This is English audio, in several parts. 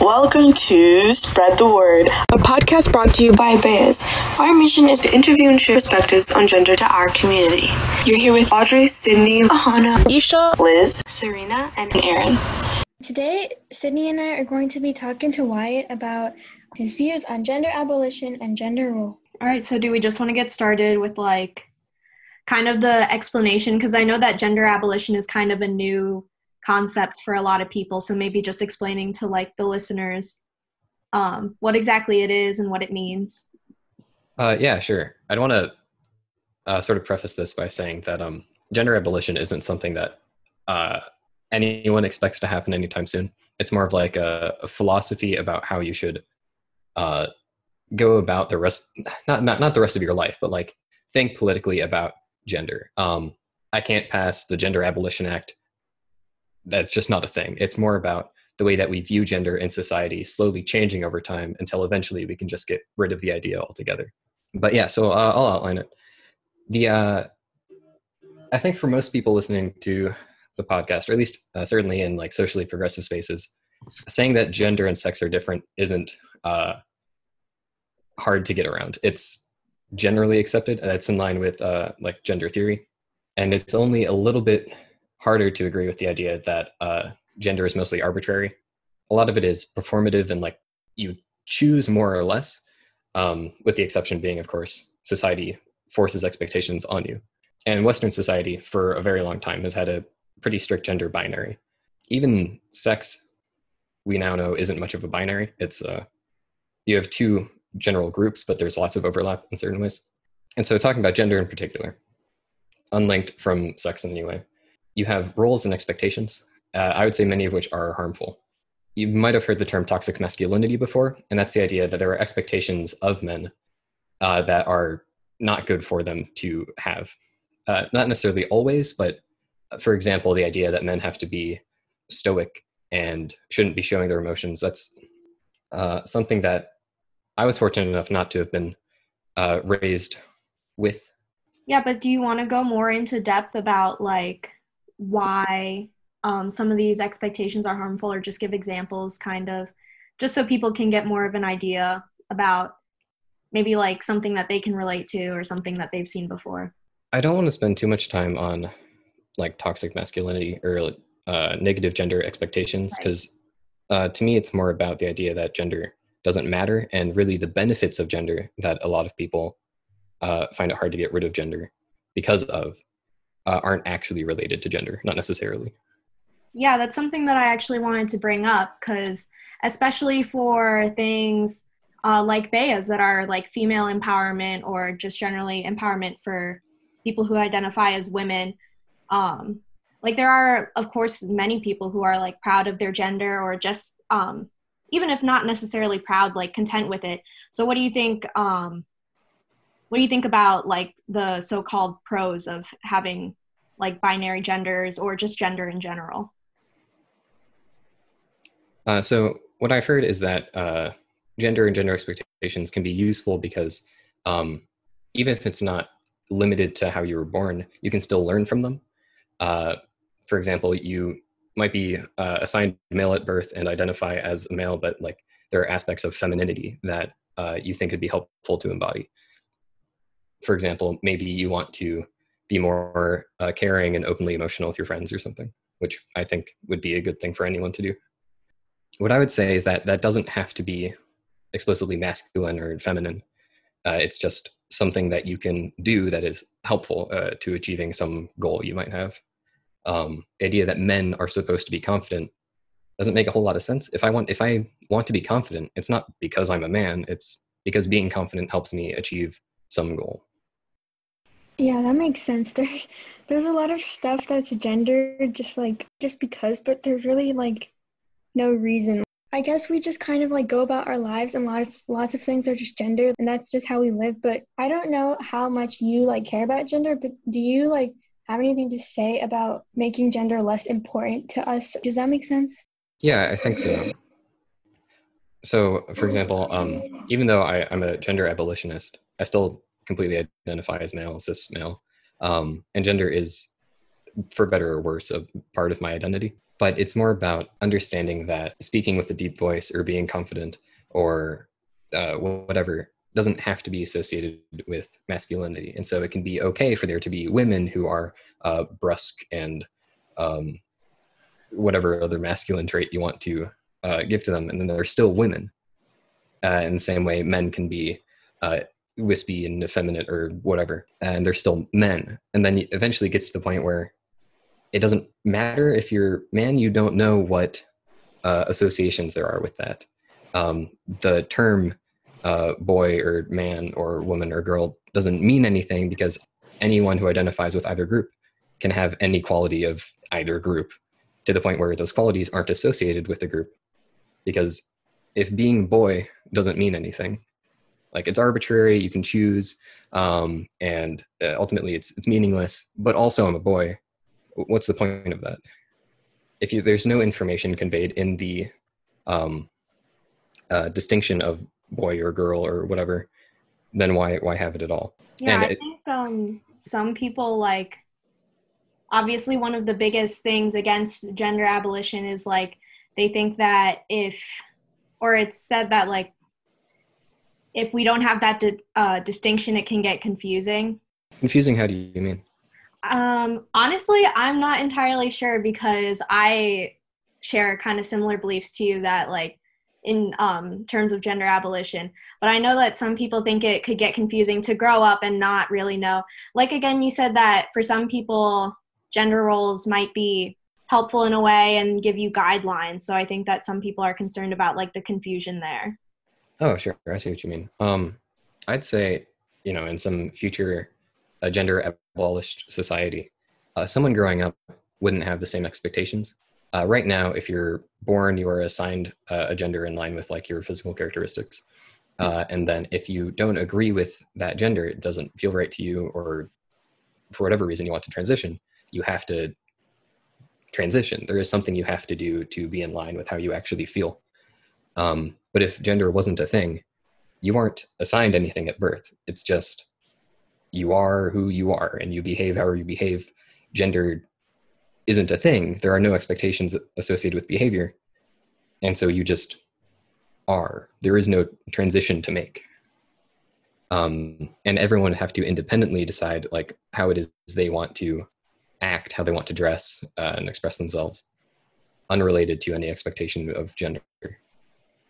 Welcome to Spread the Word, a podcast brought to you by Bayes. Our mission is to interview and share perspectives on gender to our community. You're here with Audrey, Sydney, Ahana, Isha, Liz, Serena, and Aaron. Today, Sydney and I are going to be talking to Wyatt about his views on gender abolition and gender role. All right, so do we just want to get started with like kind of the explanation? Because I know that gender abolition is kind of a new concept for a lot of people. So maybe just explaining to like the listeners um, what exactly it is and what it means. Uh, yeah sure. I'd want to uh, sort of preface this by saying that um, gender abolition isn't something that uh, anyone expects to happen anytime soon. It's more of like a, a philosophy about how you should uh, go about the rest not, not not the rest of your life but like think politically about gender. Um, i can't pass the gender abolition act that's just not a thing. It's more about the way that we view gender in society slowly changing over time until eventually we can just get rid of the idea altogether. But yeah, so uh, I'll outline it. The uh, I think for most people listening to the podcast, or at least uh, certainly in like socially progressive spaces, saying that gender and sex are different isn't uh, hard to get around. It's generally accepted. That's in line with uh, like gender theory, and it's only a little bit harder to agree with the idea that uh, gender is mostly arbitrary. A lot of it is performative and like you choose more or less, um, with the exception being, of course, society forces expectations on you. And Western society, for a very long time, has had a pretty strict gender binary. Even sex, we now know, isn't much of a binary. It's uh, you have two general groups, but there's lots of overlap in certain ways. And so, talking about gender in particular, unlinked from sex in any way, you have roles and expectations. Uh, I would say many of which are harmful. You might have heard the term toxic masculinity before, and that's the idea that there are expectations of men uh, that are not good for them to have. Uh, not necessarily always, but uh, for example, the idea that men have to be stoic and shouldn't be showing their emotions. That's uh, something that I was fortunate enough not to have been uh, raised with. Yeah, but do you want to go more into depth about like why um, some of these expectations are harmful or just give examples kind of just so people can get more of an idea about maybe like something that they can relate to or something that they've seen before i don't want to spend too much time on like toxic masculinity or uh, negative gender expectations because right. uh, to me it's more about the idea that gender doesn't matter and really the benefits of gender that a lot of people uh, find it hard to get rid of gender because of uh, aren't actually related to gender, not necessarily. Yeah, that's something that I actually wanted to bring up because, especially for things uh, like Bayes that are like female empowerment or just generally empowerment for people who identify as women, um, like there are, of course, many people who are like proud of their gender or just, um, even if not necessarily proud, like content with it. So, what do you think? Um, what do you think about like the so-called pros of having like binary genders or just gender in general? Uh, so what i've heard is that uh, gender and gender expectations can be useful because um, even if it's not limited to how you were born you can still learn from them. Uh, for example you might be uh, assigned male at birth and identify as a male but like there are aspects of femininity that uh, you think could be helpful to embody for example, maybe you want to be more uh, caring and openly emotional with your friends or something, which I think would be a good thing for anyone to do. What I would say is that that doesn't have to be explicitly masculine or feminine. Uh, it's just something that you can do that is helpful uh, to achieving some goal you might have. Um, the idea that men are supposed to be confident doesn't make a whole lot of sense. If I want, if I want to be confident, it's not because I'm a man. It's because being confident helps me achieve some goal. Yeah, that makes sense. There's there's a lot of stuff that's gendered just like just because, but there's really like no reason. I guess we just kind of like go about our lives and lots lots of things are just gendered and that's just how we live. But I don't know how much you like care about gender, but do you like have anything to say about making gender less important to us? Does that make sense? Yeah, I think so. So, for example, um, even though I, I'm a gender abolitionist, I still completely identify as male, cis male. Um, and gender is, for better or worse, a part of my identity. but it's more about understanding that speaking with a deep voice or being confident or uh, whatever doesn't have to be associated with masculinity. And so it can be okay for there to be women who are uh, brusque and um, whatever other masculine trait you want to uh, give to them. And then they're still women. Uh, in the same way, men can be uh, wispy and effeminate or whatever, and they're still men. And then eventually gets to the point where it doesn't matter if you're man, you don't know what uh, associations there are with that. Um, the term uh, boy or man or woman or girl doesn't mean anything because anyone who identifies with either group can have any quality of either group to the point where those qualities aren't associated with the group because if being boy doesn't mean anything like it's arbitrary you can choose um, and uh, ultimately it's it's meaningless but also i'm a boy what's the point of that if you there's no information conveyed in the um, uh, distinction of boy or girl or whatever, then why why have it at all? Yeah, and I it, think um, some people like obviously one of the biggest things against gender abolition is like they think that if or it's said that like if we don't have that di- uh, distinction it can get confusing confusing how do you mean um honestly i'm not entirely sure because i share kind of similar beliefs to you that like in um, terms of gender abolition. But I know that some people think it could get confusing to grow up and not really know. Like, again, you said that for some people, gender roles might be helpful in a way and give you guidelines. So I think that some people are concerned about like the confusion there. Oh, sure. I see what you mean. Um, I'd say, you know, in some future uh, gender abolished society, uh, someone growing up wouldn't have the same expectations uh, right now, if you're born, you are assigned uh, a gender in line with like your physical characteristics. Uh, and then if you don't agree with that gender, it doesn't feel right to you, or for whatever reason you want to transition, you have to transition. There is something you have to do to be in line with how you actually feel. Um, but if gender wasn't a thing, you aren't assigned anything at birth. It's just you are who you are and you behave however you behave. Gender isn't a thing. There are no expectations associated with behavior. And so you just are. There is no transition to make. Um, and everyone have to independently decide like how it is they want to act, how they want to dress uh, and express themselves, unrelated to any expectation of gender.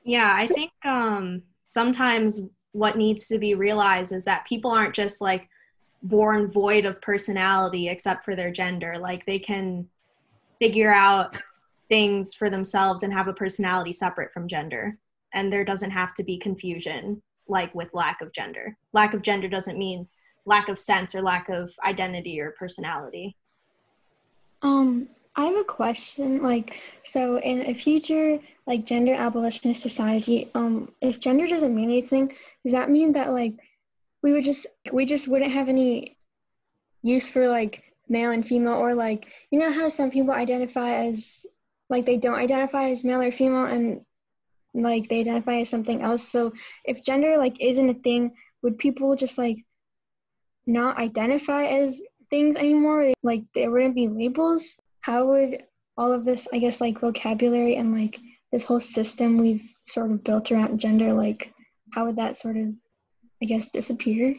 Yeah, I think um, sometimes what needs to be realized is that people aren't just like born void of personality except for their gender. Like they can figure out things for themselves and have a personality separate from gender. And there doesn't have to be confusion like with lack of gender. Lack of gender doesn't mean lack of sense or lack of identity or personality. Um, I have a question. Like, so in a future like gender abolitionist society, um, if gender doesn't mean anything, does that mean that like we would just we just wouldn't have any use for like male and female? Or like you know how some people identify as like they don't identify as male or female and like they identify as something else? So if gender like isn't a thing would people just like not identify as things anymore? Like there wouldn't be labels how would all of this i guess like vocabulary and like this whole system we've sort of built around gender like how would that sort of I guess, disappear.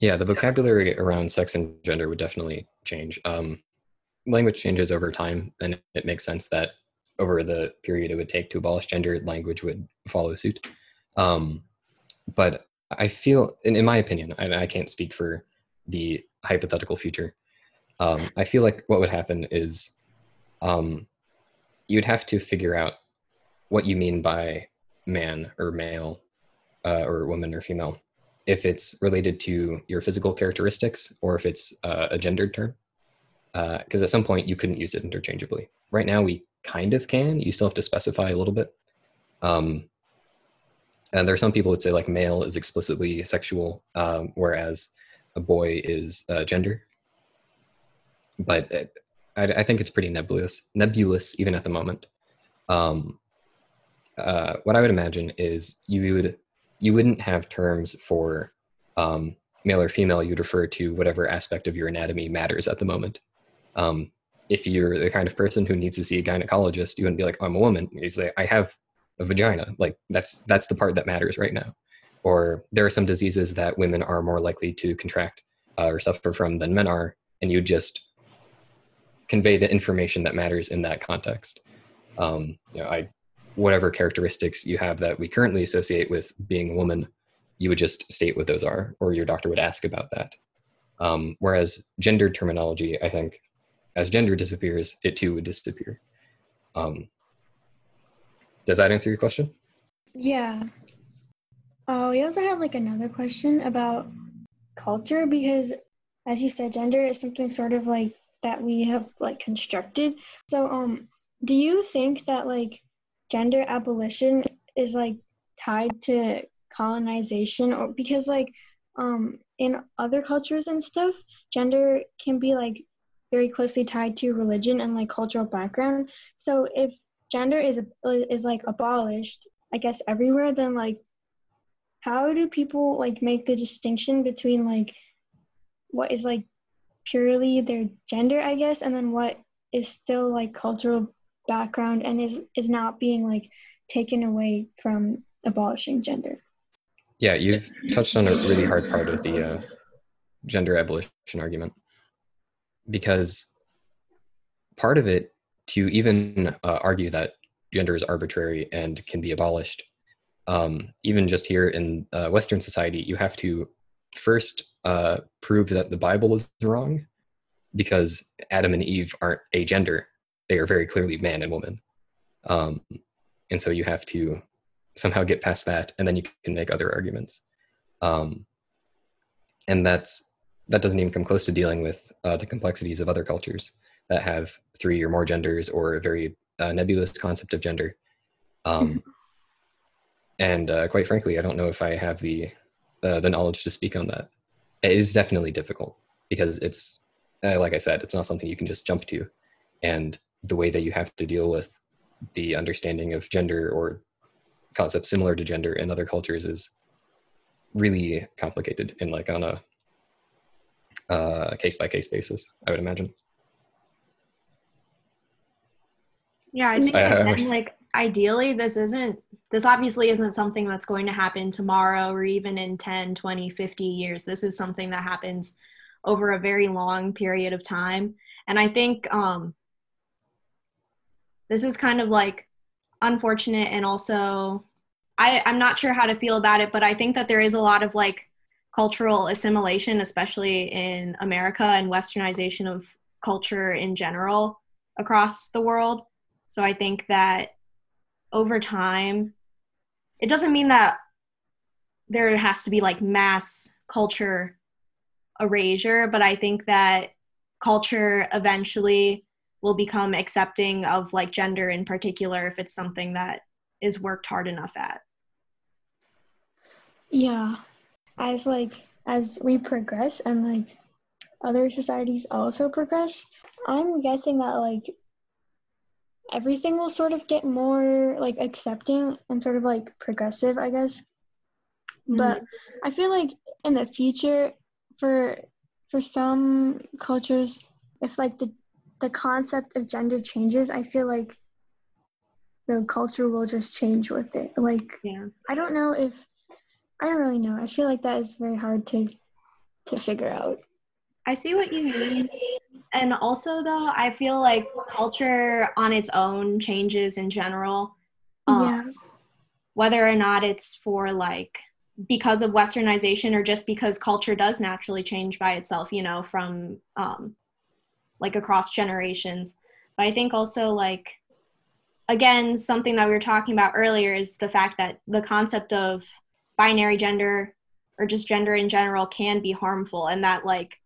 Yeah, the vocabulary around sex and gender would definitely change. Um, language changes over time, and it makes sense that over the period it would take to abolish gender, language would follow suit. Um, but I feel, in, in my opinion, I, I, can't speak for the hypothetical future. Um, I feel like what would happen is um, you'd have to figure out what you mean by man or male uh, or woman or female if it's related to your physical characteristics or if it's uh, a gendered term. Because uh, at some point you couldn't use it interchangeably. Right now we kind of can. You still have to specify a little bit. Um, and there are some people that say like male is explicitly sexual, um, whereas a boy is uh, gender. But uh, I, I, think it's pretty nebulous, nebulous even at the moment. Um, uh, what I would imagine is you would you wouldn't have terms for um, male or female. You'd refer to whatever aspect of your anatomy matters at the moment. Um, if you're the kind of person who needs to see a gynecologist, you wouldn't be like, I'm a woman. You'd say, I have a vagina. Like that's that's the part that matters right now. Or there are some diseases that women are more likely to contract uh, or suffer from than men are, and you just convey the information that matters in that context. Um, you know, I whatever characteristics you have that we currently associate with being a woman, you would just state what those are, or your doctor would ask about that. Um, whereas gendered terminology, I think, as gender disappears, it too would disappear. Um, does that answer your question? Yeah. Oh, we also have like another question about culture because, as you said, gender is something sort of like that we have like constructed. So, um, do you think that like gender abolition is like tied to colonization or because like um in other cultures and stuff gender can be like very closely tied to religion and like cultural background. So if gender is is like abolished, I guess everywhere, then like how do people like make the distinction between like what is like purely their gender, I guess, and then what is still like cultural background and is is not being like taken away from abolishing gender. Yeah, you've touched on a really hard part of the uh, gender abolition argument because part of it to even uh, argue that gender is arbitrary and can be abolished um, even just here in uh, western society you have to first uh, prove that the bible is wrong because adam and eve aren't a gender they are very clearly man and woman um, and so you have to somehow get past that and then you can make other arguments um, and that's that doesn't even come close to dealing with uh, the complexities of other cultures that have three or more genders or a very uh, nebulous concept of gender. Um, mm-hmm. and uh, quite frankly, I don't know if I have the uh, the knowledge to speak on that. It is definitely difficult because it's uh, like I said, it's not something you can just jump to, and the way that you have to deal with the understanding of gender or concepts similar to gender in other cultures is really complicated and like on a uh, case by case basis. I would imagine. Yeah, I think I, like ideally this isn't this obviously isn't something that's going to happen tomorrow or even in 10, 20, 50 years. This is something that happens over a very long period of time. And I think um this is kind of like unfortunate and also I, I'm not sure how to feel about it, but I think that there is a lot of like cultural assimilation, especially in America, and westernization of culture in general across the world. So I think that over time, it doesn't mean that there has to be like mass culture erasure, but I think that culture eventually will become accepting of like gender in particular if it's something that is worked hard enough at. Yeah, as like as we progress and like other societies also progress, I'm guessing that like everything will sort of get more like accepting and sort of like progressive, I guess. Mm-hmm. But I feel like in the future for for some cultures if like the the concept of gender changes, I feel like the culture will just change with it. Like yeah. I don't know if I don't really know. I feel like that is very hard to to figure out. I see what you mean. And also though, I feel like culture on its own changes in general. Um, yeah. Whether or not it's for like because of westernization or just because culture does naturally change by itself, you know, from um, like across generations. But I think also like again, something that we were talking about earlier is the fact that the concept of binary gender or just gender in general can be harmful and that like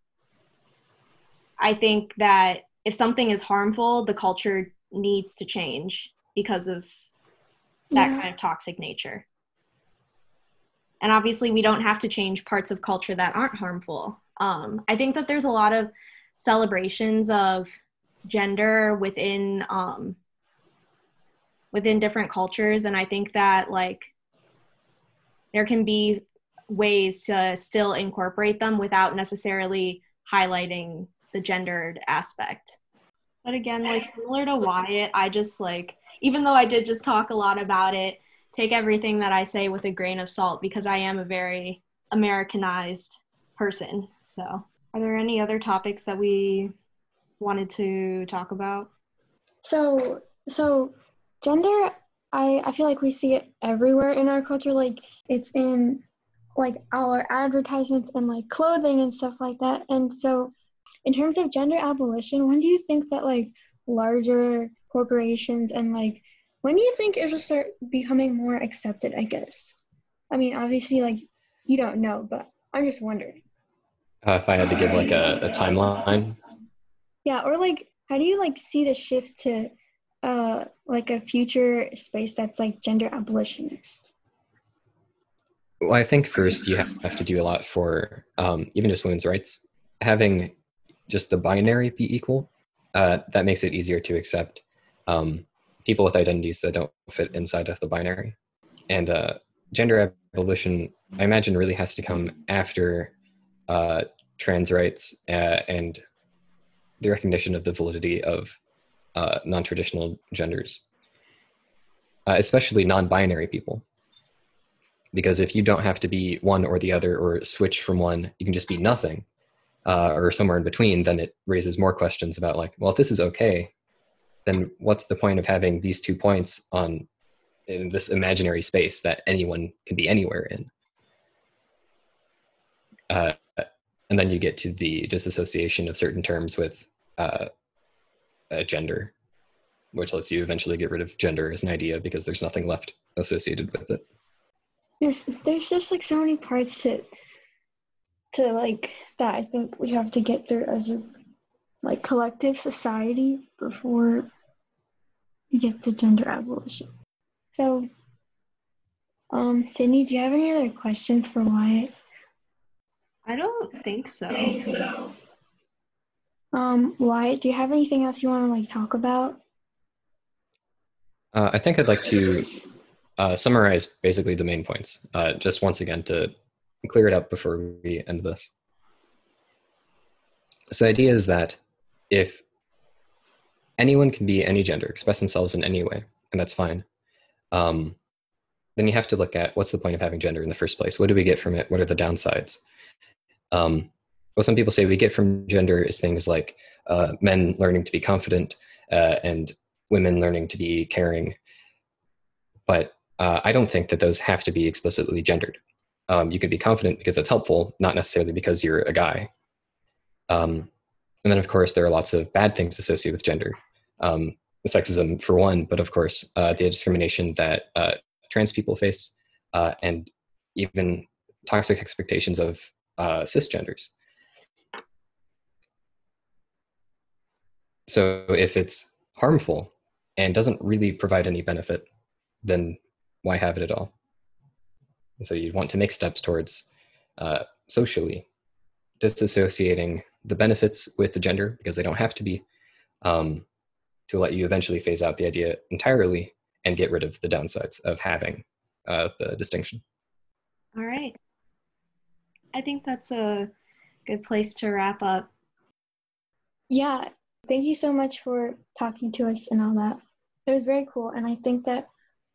i think that if something is harmful the culture needs to change because of that yeah. kind of toxic nature. And obviously we don't have to change parts of culture that aren't harmful. Um, i think that there's a lot of celebrations of gender within um, within different cultures. And i think that like there can be ways to still incorporate them without necessarily highlighting the gendered aspect. But again, like similar to Wyatt, I just like, even though I did just talk a lot about it, take everything that I say with a grain of salt because I am a very Americanized person. So, are there any other topics that we wanted to talk about? So, so gender, I, I feel like we see it everywhere in our culture. Like it's in like our advertisements and like clothing and stuff like that. And so, in terms of gender abolition, when do you think that like larger corporations and like when do you think it'll start becoming more accepted? I guess. I mean, obviously, like you don't know, but I'm just wondering. Uh, if I had to give like a, a timeline. Yeah, or like, how do you like see the shift to uh like a future space that's like gender abolitionist? Well, I think first you have to do a lot for um, even just women's rights. Having just the binary be equal, uh, that makes it easier to accept um, people with identities that don't fit inside of the binary. And uh, gender abolition, I imagine, really has to come after uh, trans rights uh, and the recognition of the validity of uh, non-traditional genders, uh, especially non-binary people. Because if you don't have to be one or the other or switch from one, you can just be nothing uh, or somewhere in between, then it raises more questions about like, well, if this is okay, then what's the point of having these two points on in this imaginary space that anyone can be anywhere in? Uh, and then you get to the disassociation of certain terms with uh, gender, which lets you eventually get rid of gender as an idea because there's nothing left associated with it. There's there's just like so many parts to to like that I think we have to get through as a like collective society before we get to gender abolition. So um Sydney, do you have any other questions for Wyatt? I don't think so. Um, Wyatt, do you have anything else you want to like talk about? Uh, I think I'd like to uh, summarize basically the main points, uh, just once again to clear it up before we end this. So, the idea is that if anyone can be any gender, express themselves in any way, and that's fine, um, then you have to look at what's the point of having gender in the first place? What do we get from it? What are the downsides? Um, what some people say we get from gender is things like uh, men learning to be confident uh, and women learning to be caring. But uh, I don't think that those have to be explicitly gendered. Um, you can be confident because it's helpful, not necessarily because you're a guy. Um, and then, of course, there are lots of bad things associated with gender. Um, sexism, for one, but of course, uh, the discrimination that uh, trans people face, uh, and even toxic expectations of cisgenders. So if it's harmful and doesn't really provide any benefit, then why have it at all? And so you'd want to make steps towards uh, socially disassociating the benefits with the gender because they don't have to be um, to let you eventually phase out the idea entirely and get rid of the downsides of having uh, the distinction. All right. I think that's a good place to wrap up. Yeah, Thank you so much for talking to us and all that. It was very cool, and I think that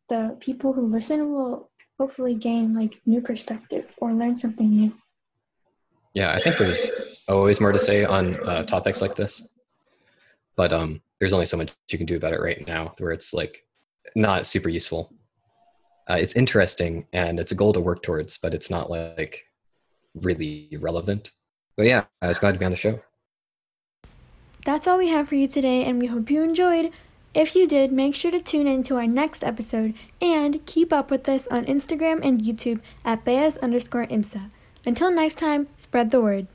the people who listen will hopefully gain like new perspective or learn something new. Yeah, I think there's always more to say on uh, topics like this, but um, there's only so much you can do about it right now, where it's like not super useful. Uh, it's interesting and it's a goal to work towards, but it's not like really relevant. But yeah, I was glad to be on the show. That's all we have for you today, and we hope you enjoyed. If you did, make sure to tune in to our next episode and keep up with us on Instagram and YouTube at Beas underscore IMSA. Until next time, spread the word.